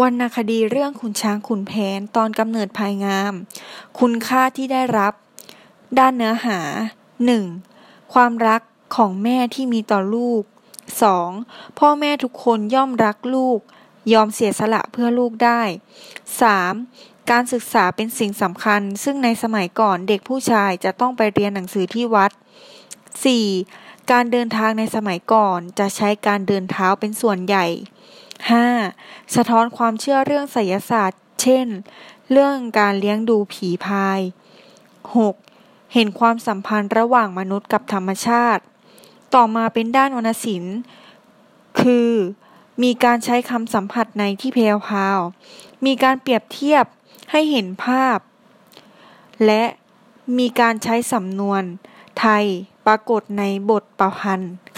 วรรณคดีเรื่องขุนช้างขุนแผนตอนกำเนิดภายงาม คุณค่าที่ได้รับ ด้านเนื้อหา 1. ความรักของแม่ที่มีต่อลูก 2. พ่อแม่ทุกคนย่อมรักลูก ยอมเสียสละเพื่อลูกได้ 3. การศึกษาเป็นสิ่งสำคัญ ซึ่งในสมัยก่อนเด็กผู้ชายจะต้องไปเรียนหนังสือที่วัด 4. การเดินทางในสมัยก่อนจะใช้การเดินเท้าเป็นส่วนใหญ่ 5. สะท้อนความเชื่อเรื่องไสยศาสตร์ เช่น เรื่องการเลี้ยงดูผีพาย 6. เห็นความสัมพันธ์ระหว่างมนุษย์กับธรรมชาติ ต่อมาเป็นด้านวรรณศิลป์ คือ มีการใช้คำสัมผัสในที่เพลพาว มีการเปรียบเทียบให้เห็นภาพ และมีการใช้สำนวนไทยปรากฏในบทประพันธ์